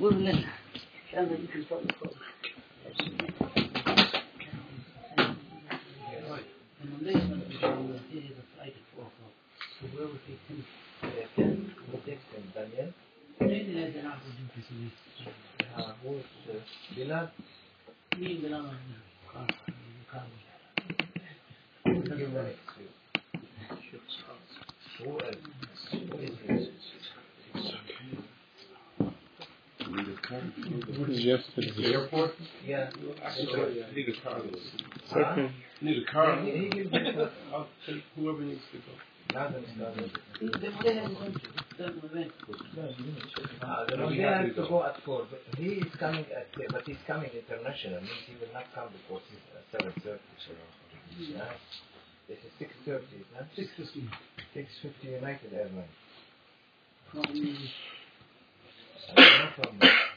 وابن Thank you. Airport? Yeah. Need a car. Okay. Need a car. I'll take whoever needs to go. Nothing's done. Uh, Uh, the has to go at four, but he is coming at, but he's coming international, means he will not come before six, uh, seven thirty. Yeah. This is six thirty, not Six fifteen. six fifty United Airlines. From, Uh, no problem.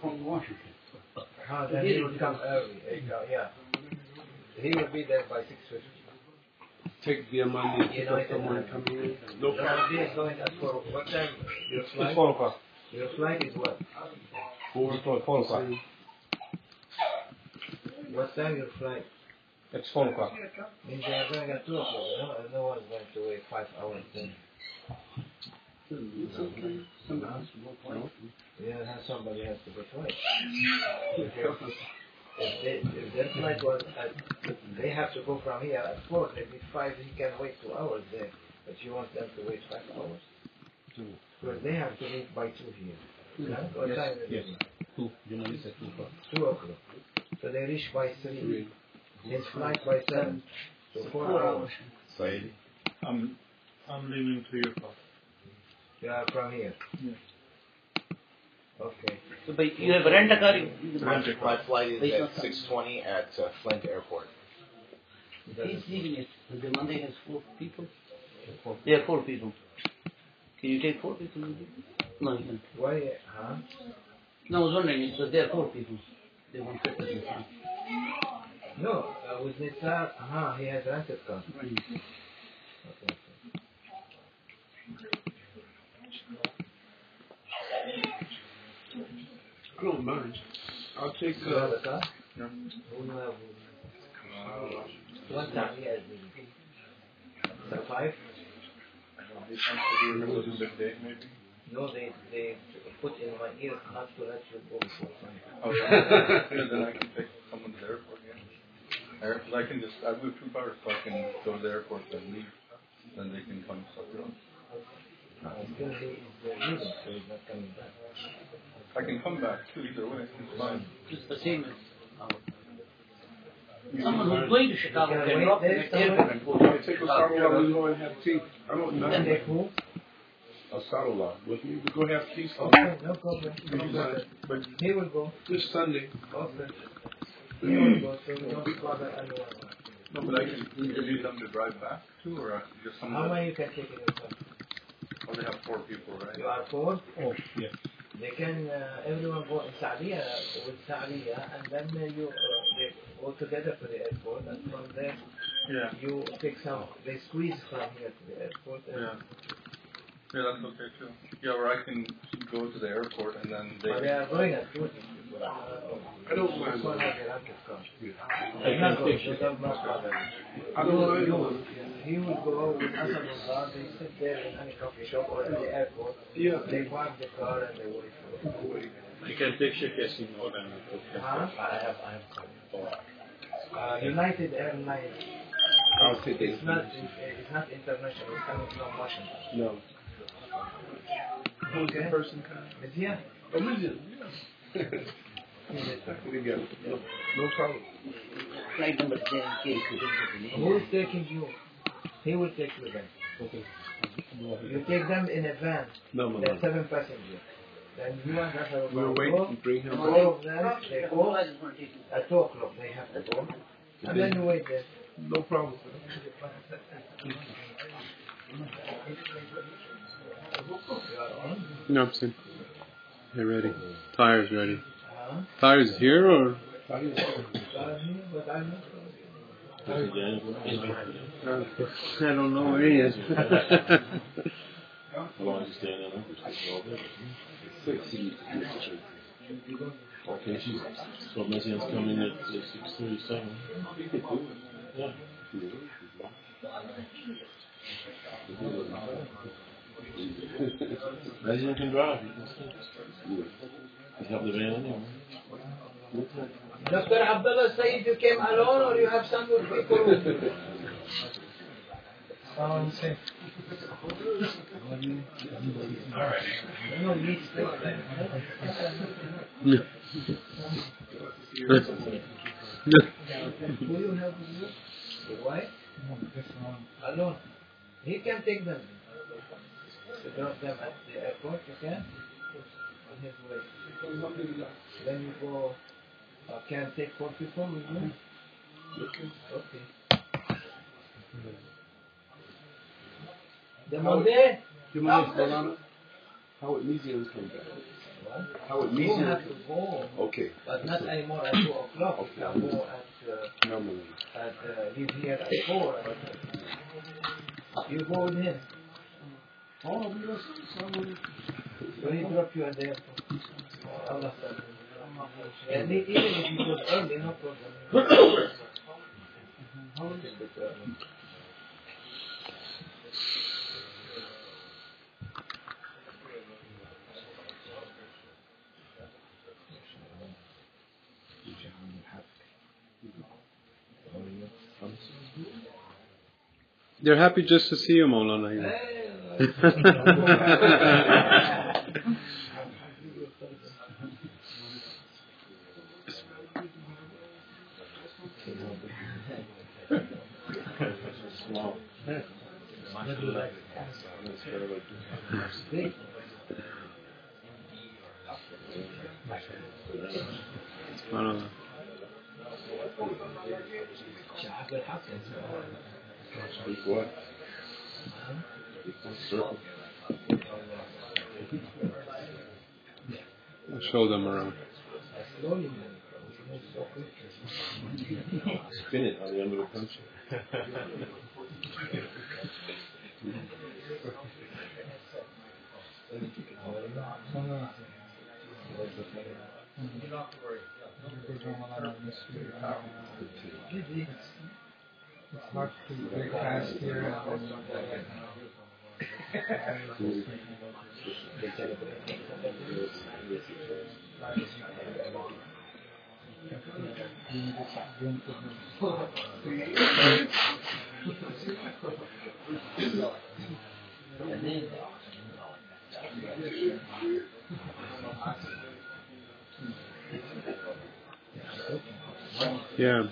From Washington. Uh, then he will come early. uh, Yeah. He will be there by six fifty. Take the money. You Pick know, up it someone doesn't- coming in. No No problem. problem. He is going at four. What time? Your It's flight? four o'clock. Your flight is what? Four. It's four, four o'clock. What time your flight? It's four o'clock. Means they are going at two o'clock. No, no one's going to wait five hours then. It's okay. Somebody else will go play. Somebody has to go twice. If they, if their flight was at, they have to go from here at four, maybe five, he can wait two hours there. But you want them to wait five hours? Two. Because they have to leave by two here. Yeah? What Yes, time is yes. it? Two. Journalist at two o'clock. Two o'clock. So they reach by three. His flight by seven. So four hours. Said, I'm, I'm leaving three o'clock. You are from here. Yeah. Okay. So, but you have a rent a car. You, Rent a car. My flight is at no, no. 6:20 at uh, Flint Airport. He's leaving it. The Monday has four people. there are four people. Can you take four people? with you? No, you can't. Why, huh? No, I was wondering, it's that there are four people. They want to sit in front. No, uh, with Nitzar, uh-huh, he has rented car. Right. Okay. I don't mind. I'll take You have uh, a car? No. Who you have? One time he has maybe. So five? big day, maybe. No, they, they put in my ear not to let you go before five. Oh, yeah. yeah, then I can take someone to the airport, yeah. Or, 'cause I can just, I move two cars so I can go to the airport and leave. Then they can come suck it up. Uh, still he is leaving, so he's not coming back. I can come back too, either way, it's fine. Just the same as uh, someone who's going to Chicago can can drop there, in stay airport there. and go I to Chicago. saddle while we go and have tea. I don't And mind. they who? A saddle lot with me. We go have tea. Okay, no problem. No problem. But He will go. this Sunday, Okay. He will go, so we don't bother anyone. No, but I can, you need them to drive back too, or uh, just How many you can take in the car? Oh, they have four people, right? You are four? Oh, yeah. They can, uh, everyone go in Saudiya with Saudiya and then uh, you, uh, they go together to the airport and from there Yeah. you take some, they squeeze from here to the airport. And, Yeah. Yeah, that's okay too. Yeah, or I can go to the airport and then they. But they are going at 40. I don't mind. This one has a rented car. I They're not can going, fix they it. don't not bother. I don't mind. You- He will go with Hassan Bazar, they sit there in any coffee shop or at the airport. Yeah. They park the car and they wait for it. I can take your casino and Huh? I have, I have Uh, United Airlines, I'll it's not, it's not international, it's coming from Washington. No. Who's the Okay. person kind? It's here. Original. Together. No, no problem. Flight number JNK. Who is taking you? He will take you then. Okay. You take them in advance. No, no, There are no. seven passengers. Then you and Hassan We'll will wait go. and bring him back. All of them, they go Otherwise it's going to take you. at 2 o'clock. They have to go. And then you wait there. No problem. You are on. Nopson. They're ready. Tires ready. Huh? Tires here or? I don't know where he is. How long is he staying in there? Okay, she's, so Messiaen's coming at six thirty-seven. Yeah. Messiaen can drive, he can stay. He's got the van anyway. Dr. Abdullah Said, you came alone or you have some with people? Um, say. No, you stay. Who you have you? The? Alone. He can take them. Drop them at the airport, you can? On his way. Then you go, uh, can't take four people with you? Okay. The Monday? Money's Molana? Howard Museum's coming back. You Museum. have to go, Okay. but not anymore at 2 o'clock. You can go at, uh, No, no, no. at uh, leave here at 4. You go with him. Oh, we got someone. So he drop you at the airport. Allah you. And even if you go early, no problem. How long is it? They're happy just to see you, Maulana. Yeah.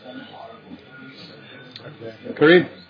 Kareem.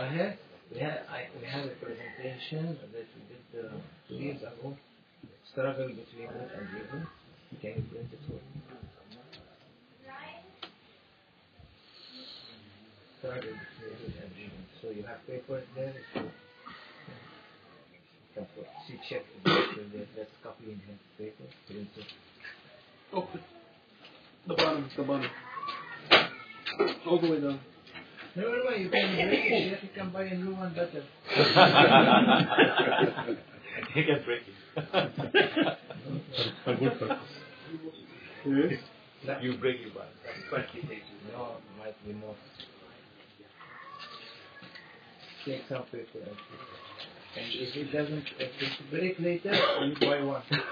I we have, I, we have a presentation that we did uh, two years ago. Struggle between good and evil. Can you print it for? Struggle between good and evil. So you have papers there. So can put, see, check the. That's copy in hand paper. Print it. Oh, the bottom, the bottom. All the way down. Never mind, you can break it. You can buy a new one better. He can break it. A good purpose. Yes. You break it one. No, might be more. Take some paper and put. And if it doesn't, if it break later, you buy one. Yeah,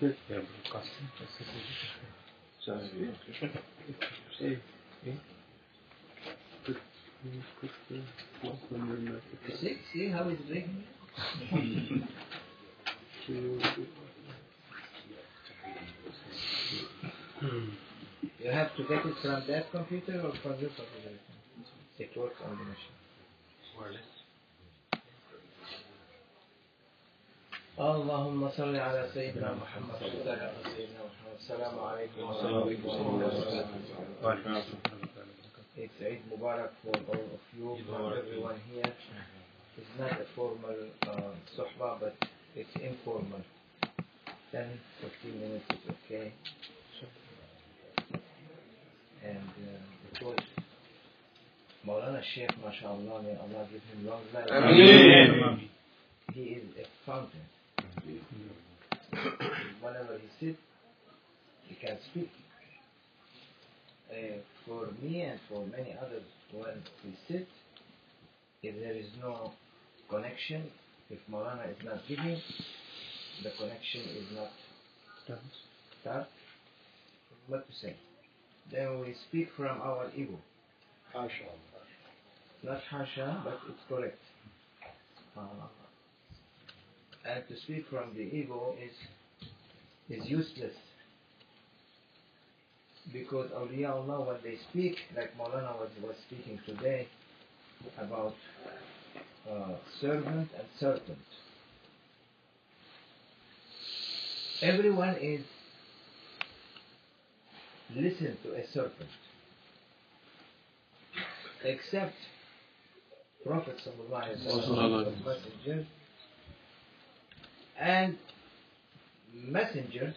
but it costs. Hey, See, see how it's breaking? You have to get it from that computer or from your computer. It works on the machine. اللهم صل على سيدنا محمد وعلى آل سيدنا محمد السلام عليكم ورحمة الله وبركاته it's Eid Mubarak for all of you, for everyone here. It's not a formal uh, suhba, but it's informal. 10, 15 minutes is okay. And uh, because Maulana Sheikh, mashallah, may Allah give him long life. Ameen. He is a fountain. Whenever he sits, he can speak. Uh, for me and for many others, when we sit, if there is no connection, if Maulana is not giving, the connection is not start. What to say? Then we speak from our ego. Hasha. Not hasha, but it's correct. Uh, and to speak from the ego is is useless. Because awliya Allah, when they speak, like Maulana was, was speaking today about uh, servant and serpent. Everyone is listen to a serpent. except Prophet sallallahu and messengers.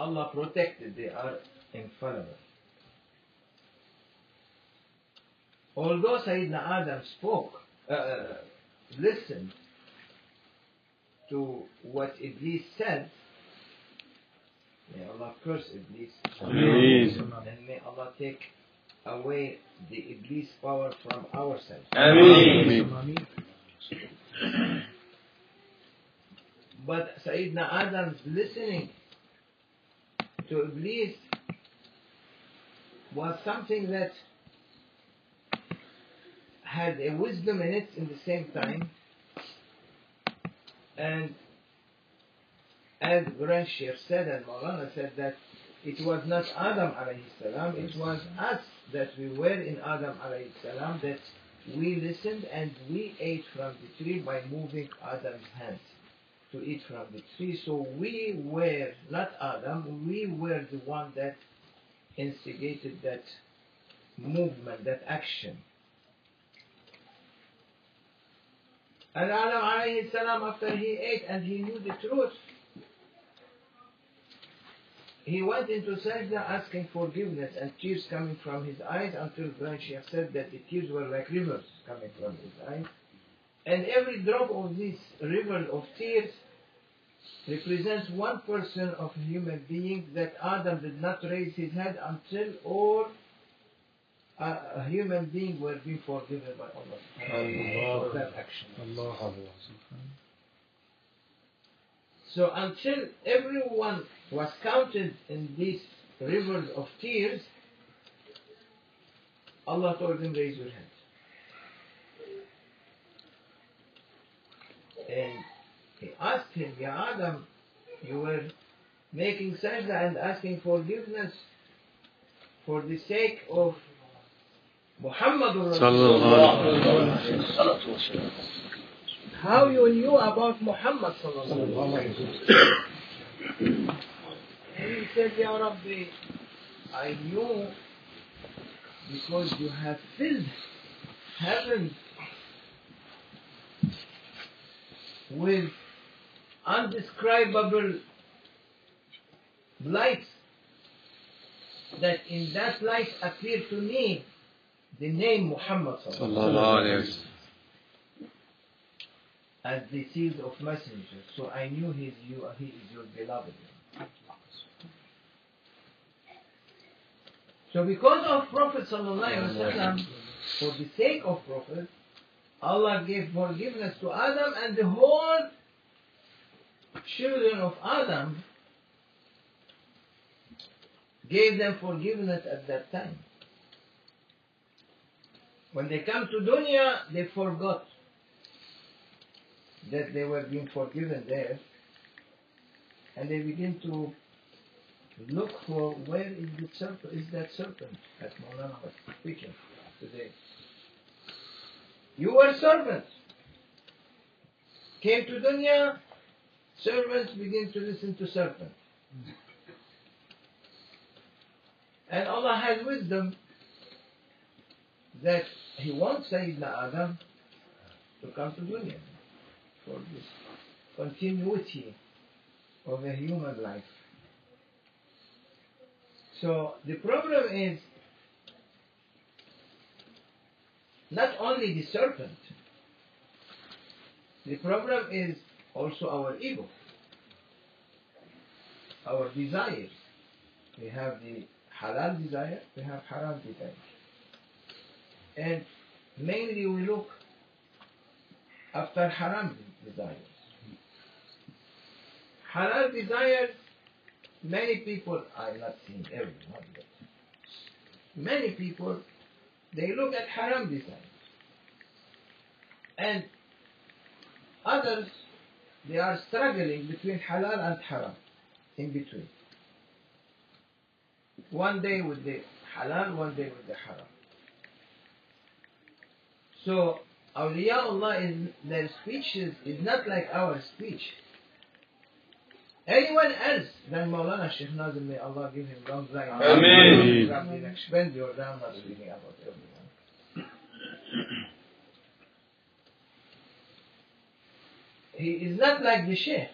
Allah protected, they are infallible. Although Sayyidina Adam spoke, uh, listened to what Iblis said, may Allah curse Iblis, Ameen. and may Allah take away the Iblis power from ourselves. Ameen. But Sayyidina Adam's listening to Iblis was something that had a wisdom in it in the same time. And as Sheikh said and Maulana said that it was not Adam alayhi salam, it was us that we were in Adam alayhi salam that we listened and we ate from the tree by moving Adam's hand to eat from the tree. So we were, not Adam, we were the one that instigated that movement, that action. And Adam alayhi salam, after he ate and he knew the truth, he went into sajda asking forgiveness and tears coming from his eyes until Sheikh said that the tears were like rivers coming from his eyes. And every drop of this river of tears represents one person of a human being that Adam did not raise his head until all a, a human being were being forgiven by Allah for that action. So until everyone was counted in these rivers of tears, Allah told him, raise your hand. And he asked him, Ya Adam, you were making sajda and asking forgiveness for the sake of. Sallallahu How you knew about Muhammad? And he said, Ya Rabbi, I knew because you have filled heaven with undescribable light that in that light appeared to me the name Muhammad sallallahu alaihi wasallam as the seals of messengers. So I knew he is, you, he is your beloved. So because of Prophet sallallahu for the sake of Prophet, Allah gave forgiveness to Adam and the whole children of Adam gave them forgiveness at that time. When they come to dunya, they forgot that they were being forgiven there. And they begin to look for where is the serpent, is that serpent that Maulana was speaking today. You were servants. Came to dunya, servants begin to listen to serpent. And Allah has wisdom that He wants Sayyidina Adam to come to dunya for this continuity of a human life. So the problem is not only the serpent, the problem is also our ego, our desires. We have the halal desire, we have haram desire. And mainly we look after haram desires. Halal desires, many people, I'm not saying everyone, but many people, they look at haram desires. And others, they are struggling between halal and haram, in between. One day with the halal, one day with the haram. So awliyaullah is their speech is not like our speech. Anyone else than Maulana Sheikh Nazim, may Allah give him long life. Ameen. Rabbi, Expend your time not speaking about everyone. He is not like the Sheikh.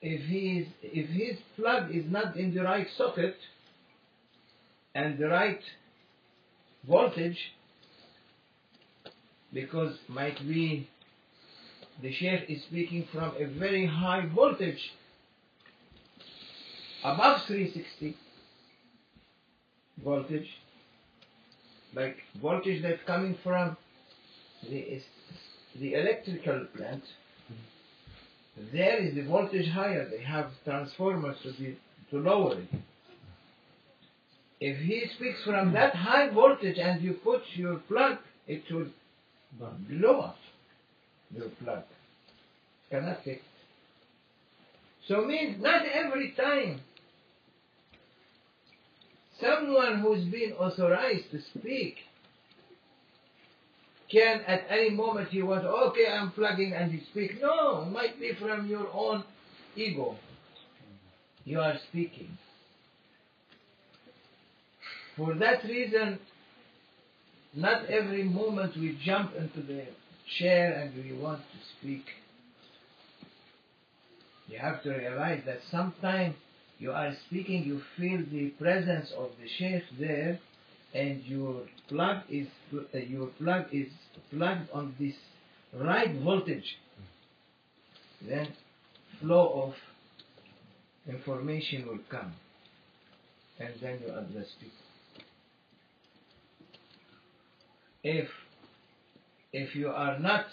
If he is, if his plug is not in the right socket and the right voltage, because might be the sheikh is speaking from a very high voltage above 360 voltage. Like voltage that's coming from the, the electrical plant. There is the voltage higher. They have transformers to, be, to lower it. If he speaks from that high voltage and you put your plug it will blow up your plug. Cannot it. So means not every time someone who's been authorized to speak can at any moment he wants, okay I'm plugging and you speak. No, might be from your own ego. You are speaking. For that reason, not every moment we jump into the chair and we want to speak. You have to realize that sometimes you are speaking, you feel the presence of the sheikh there, and your plug is your plug is plugged on this right voltage. Then flow of information will come, and then you address people. If if you are not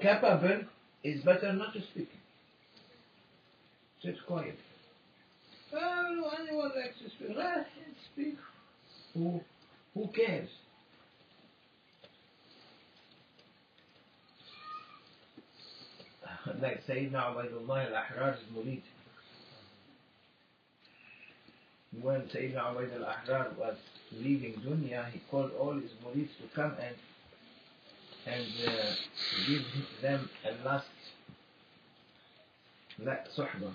capable, it's better not to speak. Sit quiet. Oh, anyone likes to speak. Ah, speak. Who, who cares? like Sayyidina Ubaidullah al-Ahrar's Murid. When Sayyidina Ubaid al-Ahrar was leaving dunya, he called all his Murids to come and and uh, give them a last la- suhbah.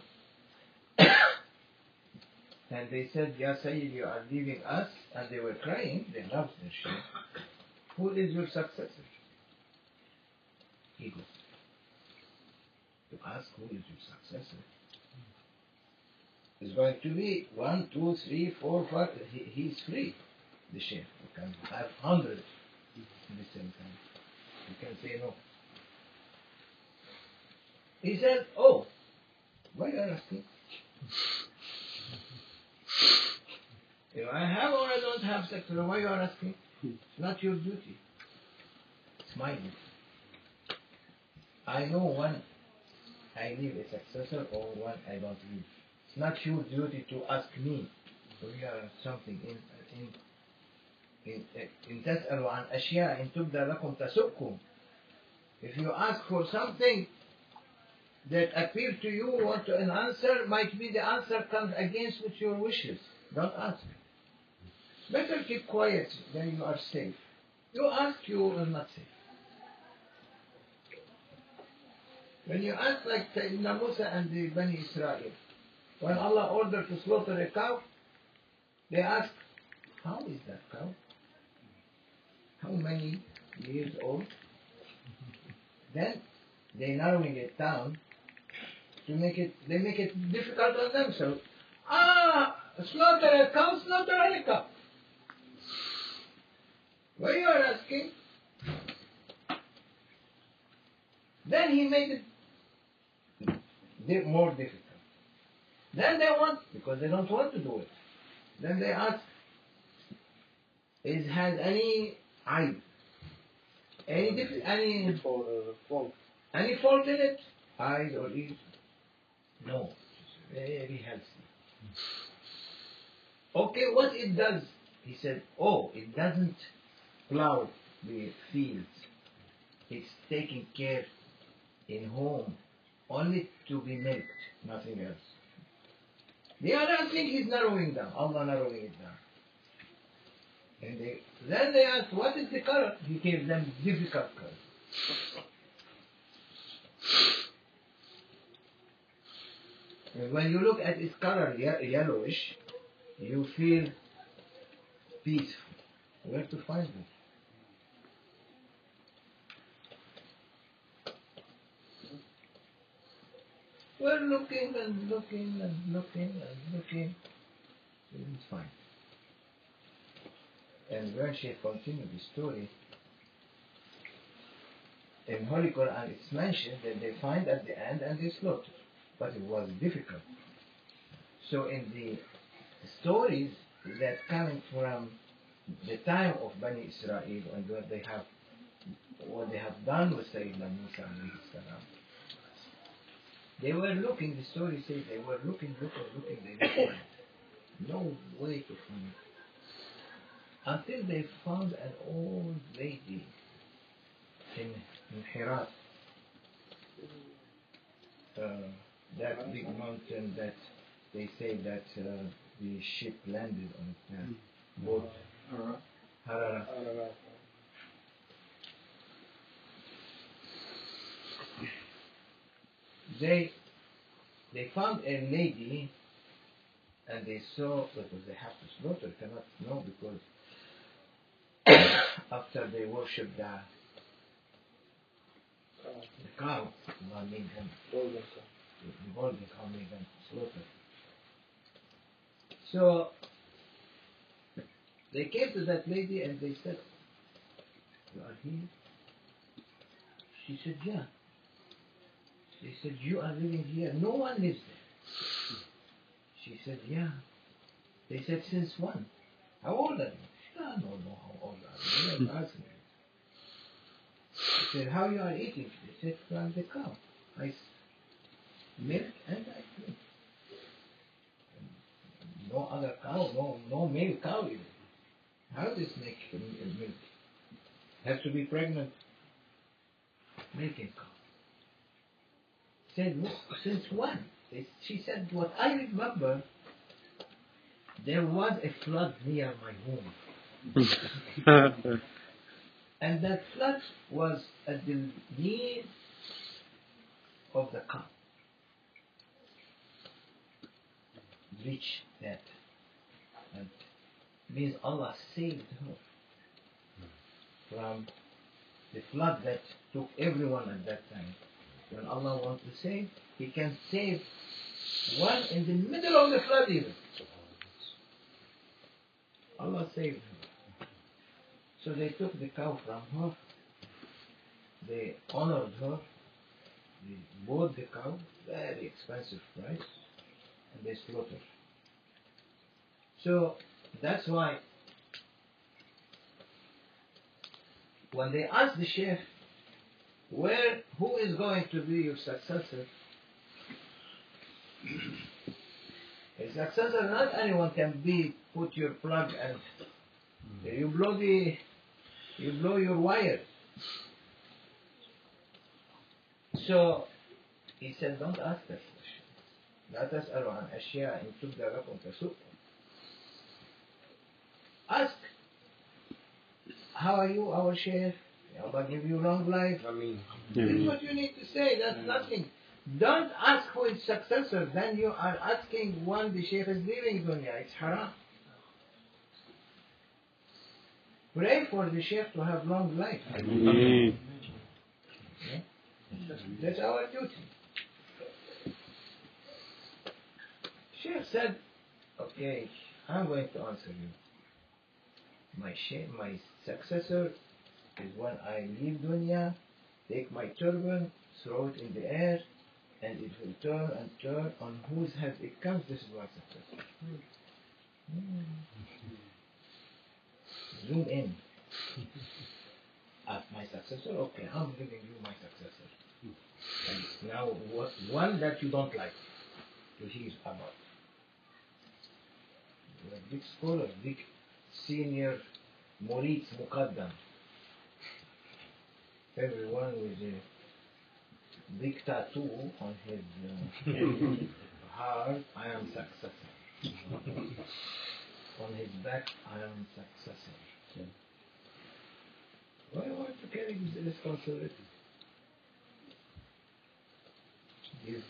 and they said, Ya Sayyid, you are leaving us. And they were crying. They loved their sheikh. Who is your successor? He goes, to ask who is your successor. It's going to be one, two, three, four, five. He, he's free, the. You can have hundreds at the same time. You can say no. He said, Oh, why are you asking? If I have or I don't have sex, why are you asking? It's not your duty. It's my duty. I know when I leave a successor or when I don't leave. It's not your duty to ask me. We are something in in إن إن تسألوا عن أشياء إن تبدى لكم تسؤكم. If you ask for something that appeal to you, want an answer, might be the answer comes against with your wishes. Don't ask. Better keep quiet, then you are safe. You ask, you are not safe. When you ask like Sayyidina Musa and the Bani Israel, when Allah ordered to slaughter a cow, they ask, how is that cow? How many years old? Then they narrowing it down to make it, they make it difficult on themselves. Ah, slaughter a cow, slaughter a cow. Why you are asking? Then he made it more difficult. Then they want, because they don't want to do it. Then they ask, is has any eye, any any fault. any fault in it? Eyes or ears? No. Very healthy. Okay, what it does? He said, oh, it doesn't plow the fields. It's taking care in home only to be milked, nothing else. The other thing is narrowing down, Allah narrowing it down. And they, then they asked, what is the color? He gave them difficult color. And when you look at its color, ye- yellowish, you feel peaceful. Where to find it? We're looking and looking and looking and looking. It's fine. And when she continued the story, in Holy Quran it's mentioned that they find at the end and they slaughter. But it was difficult. So in the stories that coming from the time of Bani Israel and what they have what they have done with Sayyidina Musa salam, they were looking, the story says they were looking, looking, looking, they didn't find no way to find. Until they found an old lady in, in Herat, uh, that big mountain that they say that uh, the ship landed on it, uh, boat, Harara. They they found a lady and they saw because they have to slaughter, cannot know because after they worship the the cow, Allah made them the golden cow made them slaughter. So they came to that lady and they said, You are here? She said, Yeah. They said, You are living here. No one lives there. She said, Yeah. They said, Since when? How old are you? I said, How you are eating? They said, From the cow. I milk and I drink. No other cow, no no male cow even. How does this make milk? Has to be pregnant. Milking cow. Said, since when? She said, what I remember, there was a flood near my home. And that flood was at the need of the cow. Reach that. And means Allah saved her from the flood that took everyone at that time. When Allah wants to save, He can save one in the middle of the flood even. Allah saved her. So they took the cow from her. They honored her. They bought the cow, very expensive price, and they slaughtered. So that's why when they asked the chef, where who is going to be your successor? A successor, not anyone can be put your plug and hmm. you blow the you blow your wire. So he said, don't ask us questions. لا تسألوا عن أشياء إن تبدى لكم تسؤكم. Ask, how are you, our chef? May Allah give you long life. I mean, This is what you need to say. That's nothing. Don't ask who is successor. Then you are asking when the sheikh is leaving dunya. It's haram. Pray for the sheikh to have long life. Mm. That's our duty. Sheikh said, okay, I'm going to answer you. My sheikh, my successor is when I leave dunya, take my turban, throw it in the air, and it will turn and turn on whose head it comes. This is my successor. Hmm. Zoom in. As my successor, okay, I'm giving you my successor. And now, what, one that you don't like to hear about. A big scholar, big senior Murids Muqaddam. Everyone with a big tattoo on his uh, heart, I am successor. on his back, I am successor. Why do I want to carry this responsibility? The give,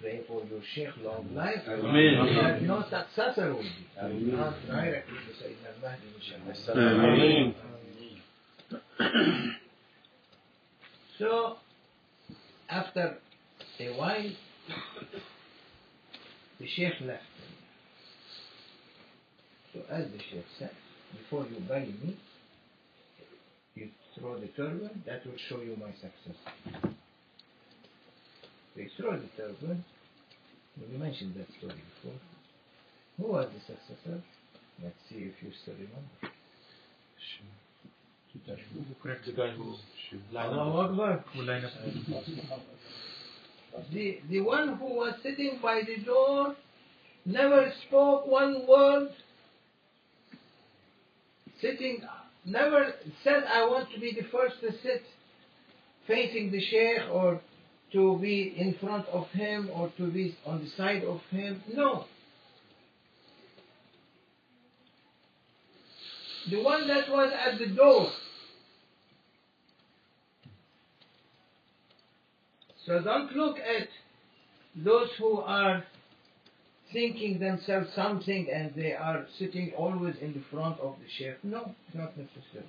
pray for your Sheikh long life. Amen. You have no successor with you. You not directly to Sayyidina al-Mahdi, inshallah. Amen. So, after a while, the Sheikh left. So, as the Sheikh said, before you bury me, you throw the turban, that will show you my success. They throw the turban, we mentioned that story before. Who was the successor? Let's see if you still remember. Correct The guy who lined up who lined up The, the one who was sitting by the door never spoke one word. Sitting, never said, I want to be the first to sit facing the Sheikh or to be in front of him or to be on the side of him. No. The one that was at the door. So don't look at those who are thinking themselves something and they are sitting always in the front of the sheikh. No, not necessarily.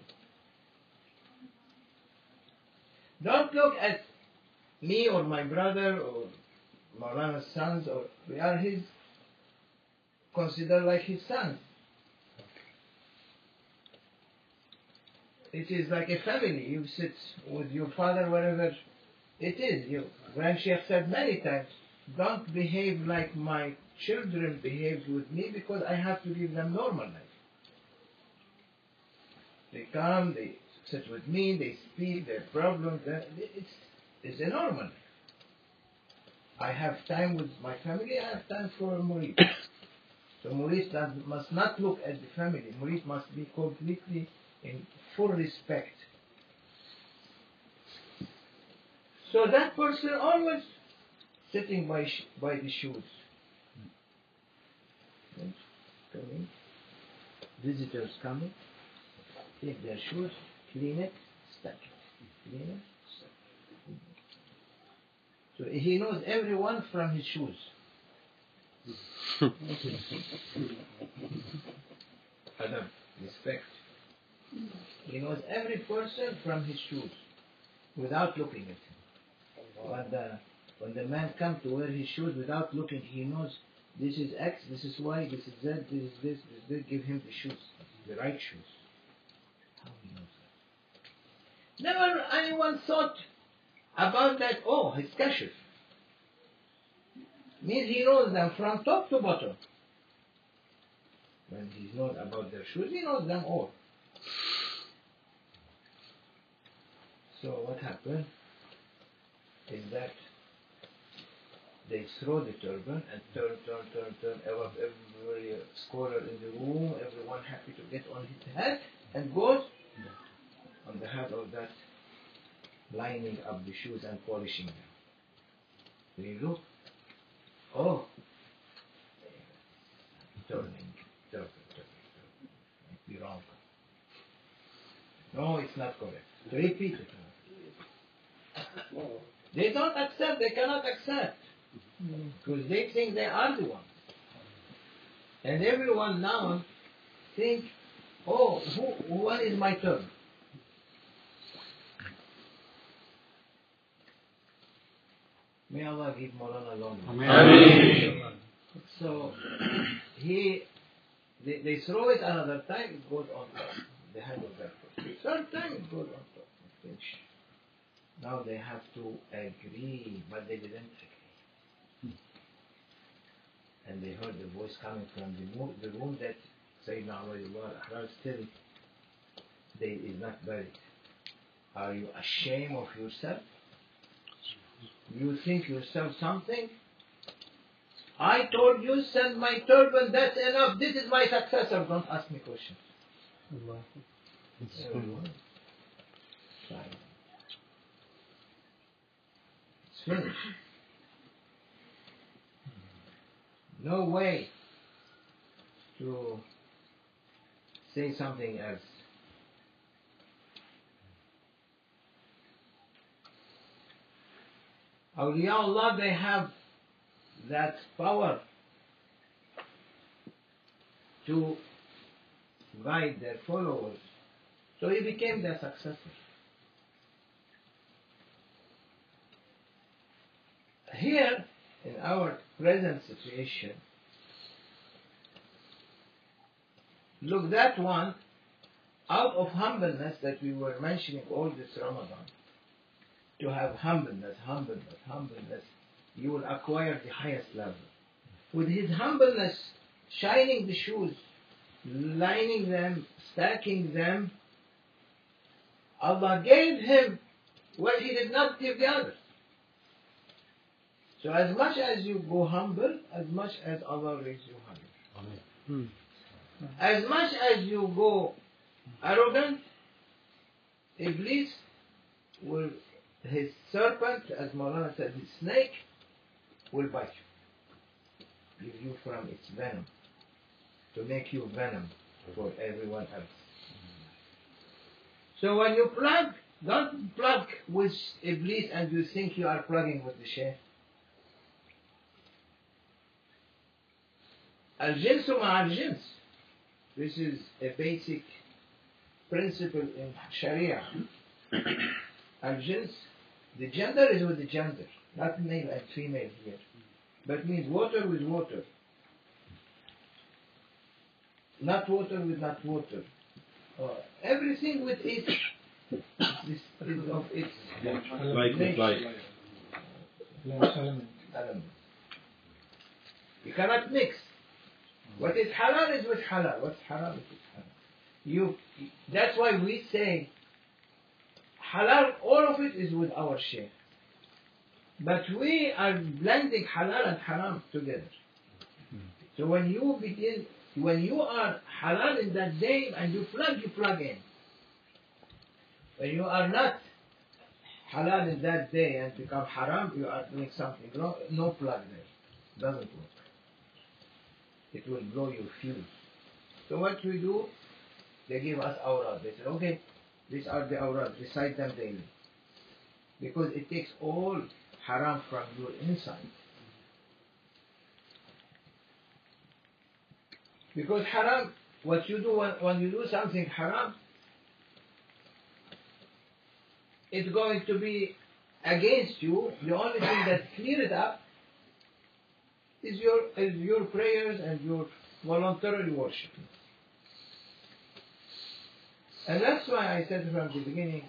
Don't look at me or my brother or Maulana's sons or we are his considered like his sons. It is like a family. You sit with your father wherever it is. You, Grand Sheikh said many times, don't behave like my children behaved with me because I have to give them normal life. They come, they sit with me, they speak their problems. It's, it's a normal life. I have time with my family, I have time for Murid. So does, must not look at the family. Murid must be completely in full respect. So that person always sitting by by the shoes. Coming, visitors coming, take their shoes, clean it, stack it, clean it, stack it. So he knows everyone from his shoes. Adab, respect. He knows every person from his shoes without looking at him. When the, when the man comes to wear his shoes without looking, he knows this is X, this is Y, this is Z, this is this, this is this. Give him the shoes, the right shoes. How he knows that? Never anyone thought about that. Oh, his kashif. Means he knows them from top to bottom. When he knows about their shoes, he knows them all. So what happened is that they throw the turban and turn, turn, turn, turn. Every, every scholar in the room, everyone happy to get on his head and goes on the head of that lining up the shoes and polishing them. They look, oh, turning, turning, turning, turning. Might be wrong. No, it's not correct. Repeat it. They don't accept, they cannot accept. Because they think they are the one. And everyone now think, oh, who, when is my turn? May Allah give Maulana long life. So he, they, they throw it another time, it goes on top, the head of that person. Third time it goes on top. Now they have to agree, but they didn't agree. And they heard the voice coming from the, mo- the room that Sayyidina al-Ahrar still they is not buried. Are you ashamed of yourself? You think yourself something? I told you send my turban, that's enough. This is my successor. Don't ask me questions. Silent. It's finished. No way to say something else. Awliyaullah, they have that power to guide their followers. So he became their successor. Here, in our present situation, look, that one, out of humbleness that we were mentioning all this Ramadan, to have humbleness, humbleness, humbleness, you will acquire the highest level. With his humbleness, shining the shoes, lining them, stacking them, Allah gave him what he did not give the others. So as much as you go humble, as much as Allah raises you higher. Hmm. As much as you go arrogant, Iblis will, his serpent, as Maulana said, his snake, will bite you. Give you from its venom. To make you venom for everyone else. So when you plug, don't plug with Iblis and you think you are plugging with the Shaykh. الجنس مع الجنس. This is a basic principle in Sharia. Al-jins, the gender is with the gender, not male and female here. But means water with water. Not water with not water. Uh, everything with its, this is of its Like with nature. like. element. You cannot mix. What is halal is with halal. What's haram is with haram. You, that's why we say halal, all of it is with our sheikh. But we are blending halal and haram together. So when you begin, when you are halal in that day and you plug, you plug in. When you are not halal in that day and become haram, you are doing something wrong. No plug there. Doesn't work. It will blow your fuse. So what we do, they give us awrad. They say, okay, these are the awrad. Recite them daily. Because it takes all haram from your inside. Because haram, what you do when, when you do something haram, it's going to be against you. The only thing that clear it up is your is your prayers and your voluntary worship. And that's why I said from the beginning,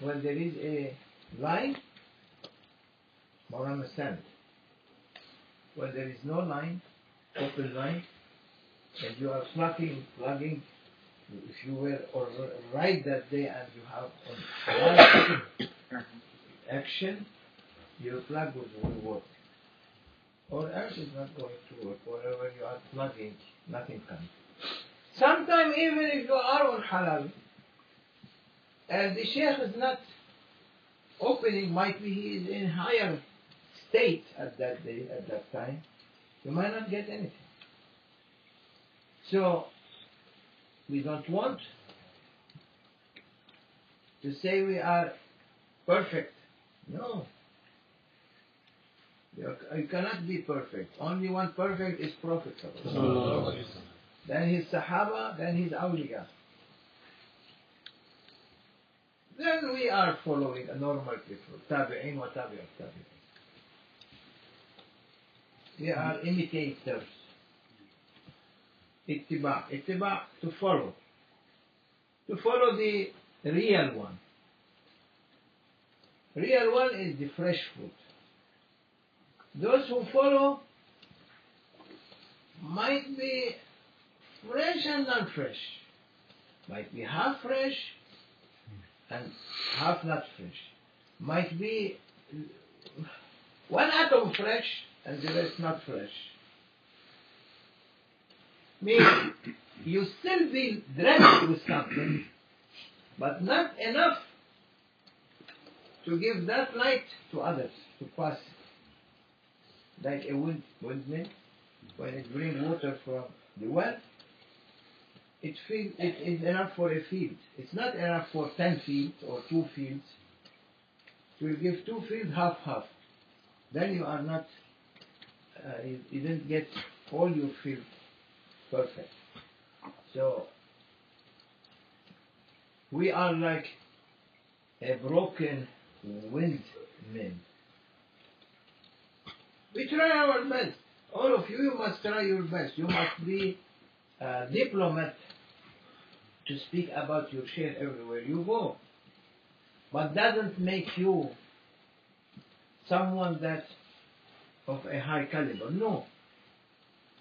when there is a line, Maulana stand. When there is no line, open line, and you are plugging, plugging, if you were or right that day and you have on action, your plug will work. Or else it's not going to work. Wherever you are plugging, nothing comes. Sometimes even if you are on halal, and the sheikh is not opening, might be he is in higher state at that day, at that time, you might not get anything. So, we don't want to say we are perfect. No. You cannot be perfect. Only one perfect is Prophet. Then his Sahaba, then his Awliya. Then we are following a normal people. Tabi'in wa tabi'ut tabi'in. We are imitators. Ittiba. Ittiba to follow. To follow the real one. Real one is the fresh food. Those who follow might be fresh and not fresh, Might be half fresh and half not fresh. Might be one atom fresh and the rest not fresh. Meaning, you still be drenched with something, but not enough to give that light to others to pass. Like a wind, windmill, when it brings water from the well, it, field, it is enough for a field. It's not enough for ten fields or two fields. It will give two fields half half. then you are not, uh, you, you didn't get all your field perfect. So, we are like a broken windmill. We try our best. All of you, you must try your best. You must be a diplomat to speak about your share everywhere you go. But doesn't make you someone that of a high caliber. No.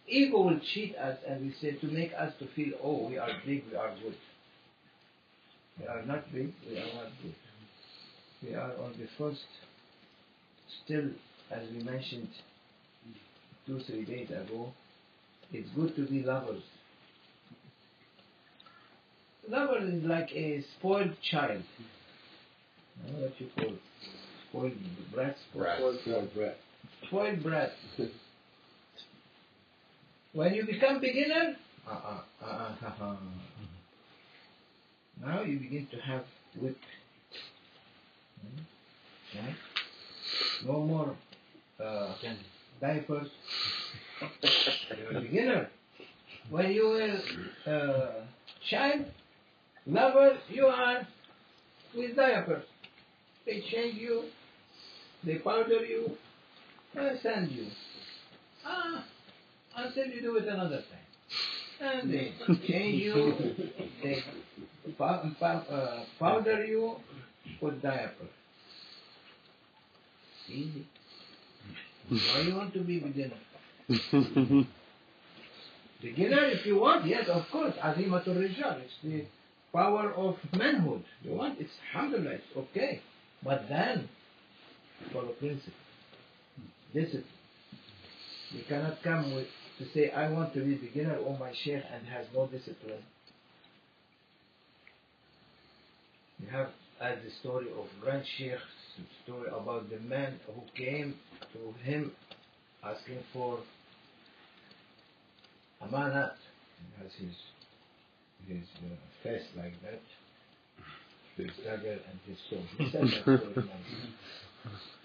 Ego will cheat us and we say to make us to feel, oh, we are big, we are good. We are not big, we are not good. We are on the first, still, as we mentioned two, three days ago, it's good to be lovers. Lover is like a spoiled child. I know what you call it. Spoiled brat, spoiled, spoiled brat. Spoiled brat. When you become beginner, uh-uh, uh-uh, uh-uh. now you begin to have whip. Hmm? Right? No more uh, diapers. You're a beginner. When you were uh, child, lover, you are with diapers. They change you, they powder you, and send you. Ah, until you do it another time. And they change you, they uh, powder you, put diapers. Easy. Why you want to be beginner? Beginner, if you want, yes, of course, Azimatul Rijal, it's the power of manhood. You want, it's alhamdulillah, it's okay. But then, follow principle, discipline. You cannot come with to say, I want to be beginner, or my sheikh, and has no discipline. You have, as the story of Grand Sheikh, story about the man who came to him asking for a amanat. He has his, his uh, face like that, his dagger and his sword.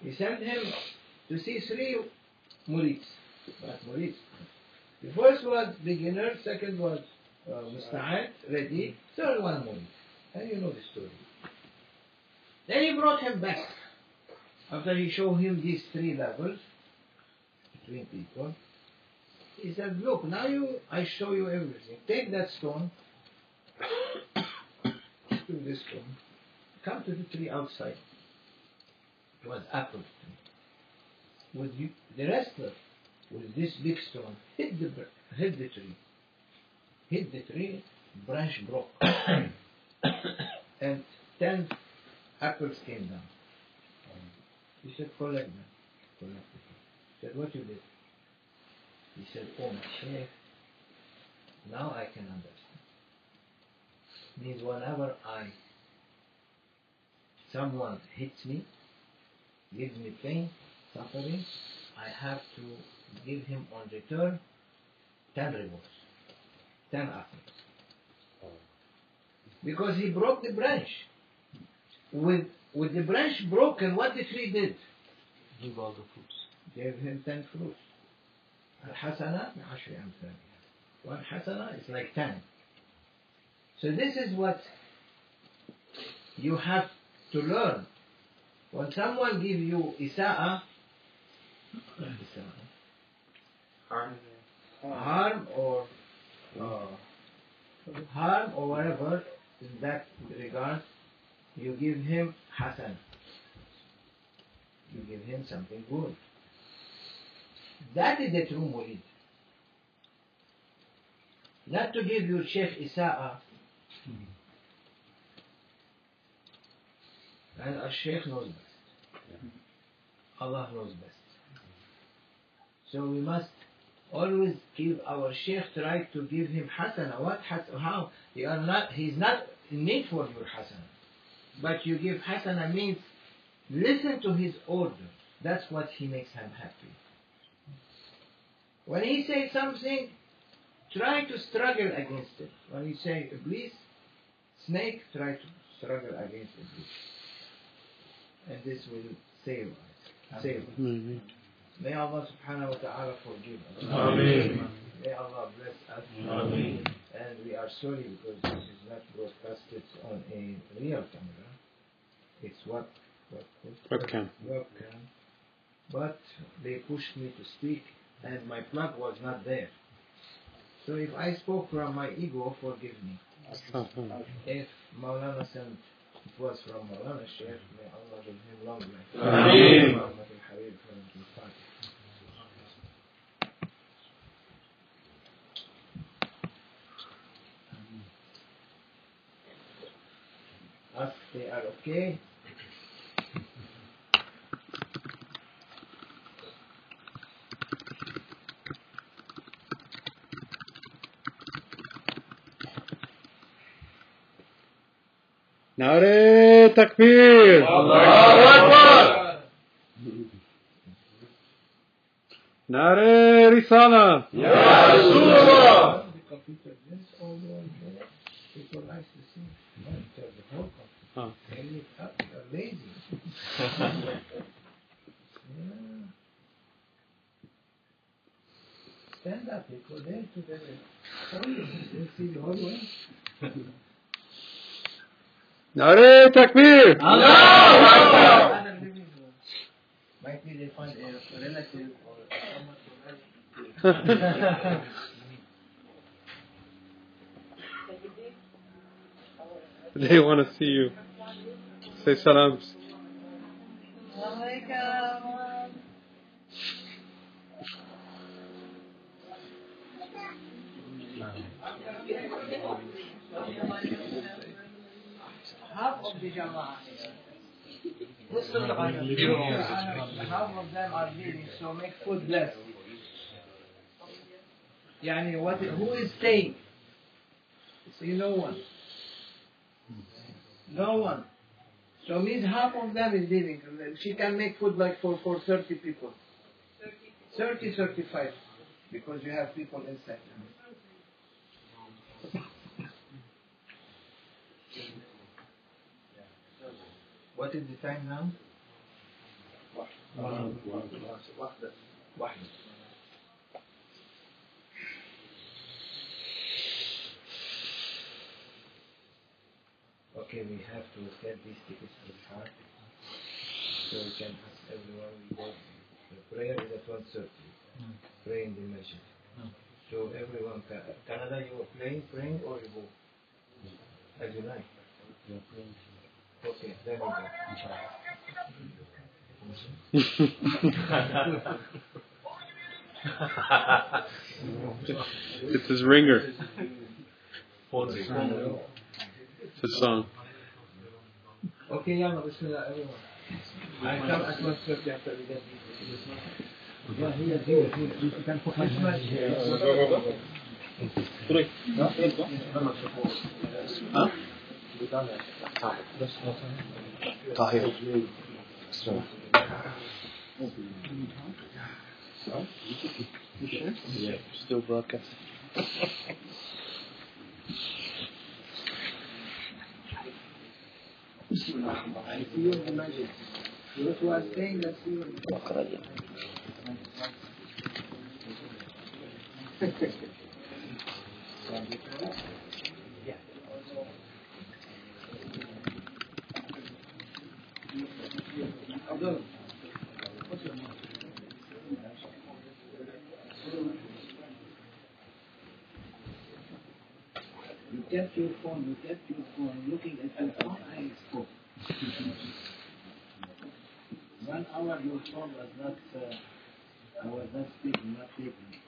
He. He sent him to see three murids, not murids. The first was beginner, second was uh, musta'ad, ready, third one murid. And you know the story. Then he brought him back. After he showed him these three levels between people, he said, Look, now you I show you everything. Take that stone, to this stone, come to the tree outside. It was apple tree. With you, the rest of with this big stone, hit the hit the tree. Hit the tree, branch broke. and ten apples came down. He said, collect them. Collect. He said, what you did? He said, oh my sheikh, now I can understand. Means whenever I, someone hits me, gives me pain, suffering, I have to give him on return ten rewards, ten apples. Oh. Because he broke the branch. With with the branch broken, what the tree did? Give all the fruits. Gave him ten fruits. Al-hasana bi'ashri amthaliha. One hasana is like ten. So this is what you have to learn. When someone gives you isa'a, Harm. harm or uh, harm or whatever in that regard, you give him hasan. You give him something good. That is the true murid. Not to give your sheikh isa'a. And our sheikh knows best. Allah knows best. So we must always give our sheikh try to give him hasana. What hasana? How? You are not, he's not in need for your hasana. But you give hasana means listen to his order. That's what he makes him happy. When he says something, try to struggle against it. When he say Iblis, snake, try to struggle against Iblis. And this will save us. Say it. Maybe. May Allah subhanahu wa ta'ala forgive us. Amen. May Allah bless us. Amen. And we are sorry because this is not broadcasted on a real camera. It's what what what Webcam. webcam. But they pushed me to speak and my plug was not there. So if I spoke from my ego, forgive me. If Maulana sent it was from Maulana Sheikh, may Allah give him long life. Ameen. Muhammad al-Habib from Kifat. Ask they are okay. Nare Takbir! Nare Risala! The computer this all over there. People like to see. Monitor the whole computer. Huh. Turn it up. They're lazy. Stand up. There. You see the hallway? Nare Takbir! Room. Might be they find a relative or someone to help. they want to see you. Say salams. Half of the Jama'ah. half of them are leaving, so make food less. Yani what, who is staying? See, no one. No one. So means half of them is leaving. She can make food like for, for 30 people. 30, 35. Because you have people inside. What is the time now? واحدة. Okay, we have to get these tickets to the park. So we can ask everyone we go. The prayer is at 1.30. Hmm. Pray in the masjid. Hmm. So everyone, can, Canada, you are playing, praying, or you go? As you like. You pray. Okay, then we go. It's his ringer. It's his song. Okay, يلا بسم الله everyone. I come at 1.30 after we get these tickets. Yeah, here, here, here. You can put this much here. Still broadcasting. I see you in the masjid. Those who are staying, let's see what Abdul, what's your name? You kept your phone, you kept your phone, looking at your phone, I spoke. One hour your phone was not, uh, was not speaking, not taking.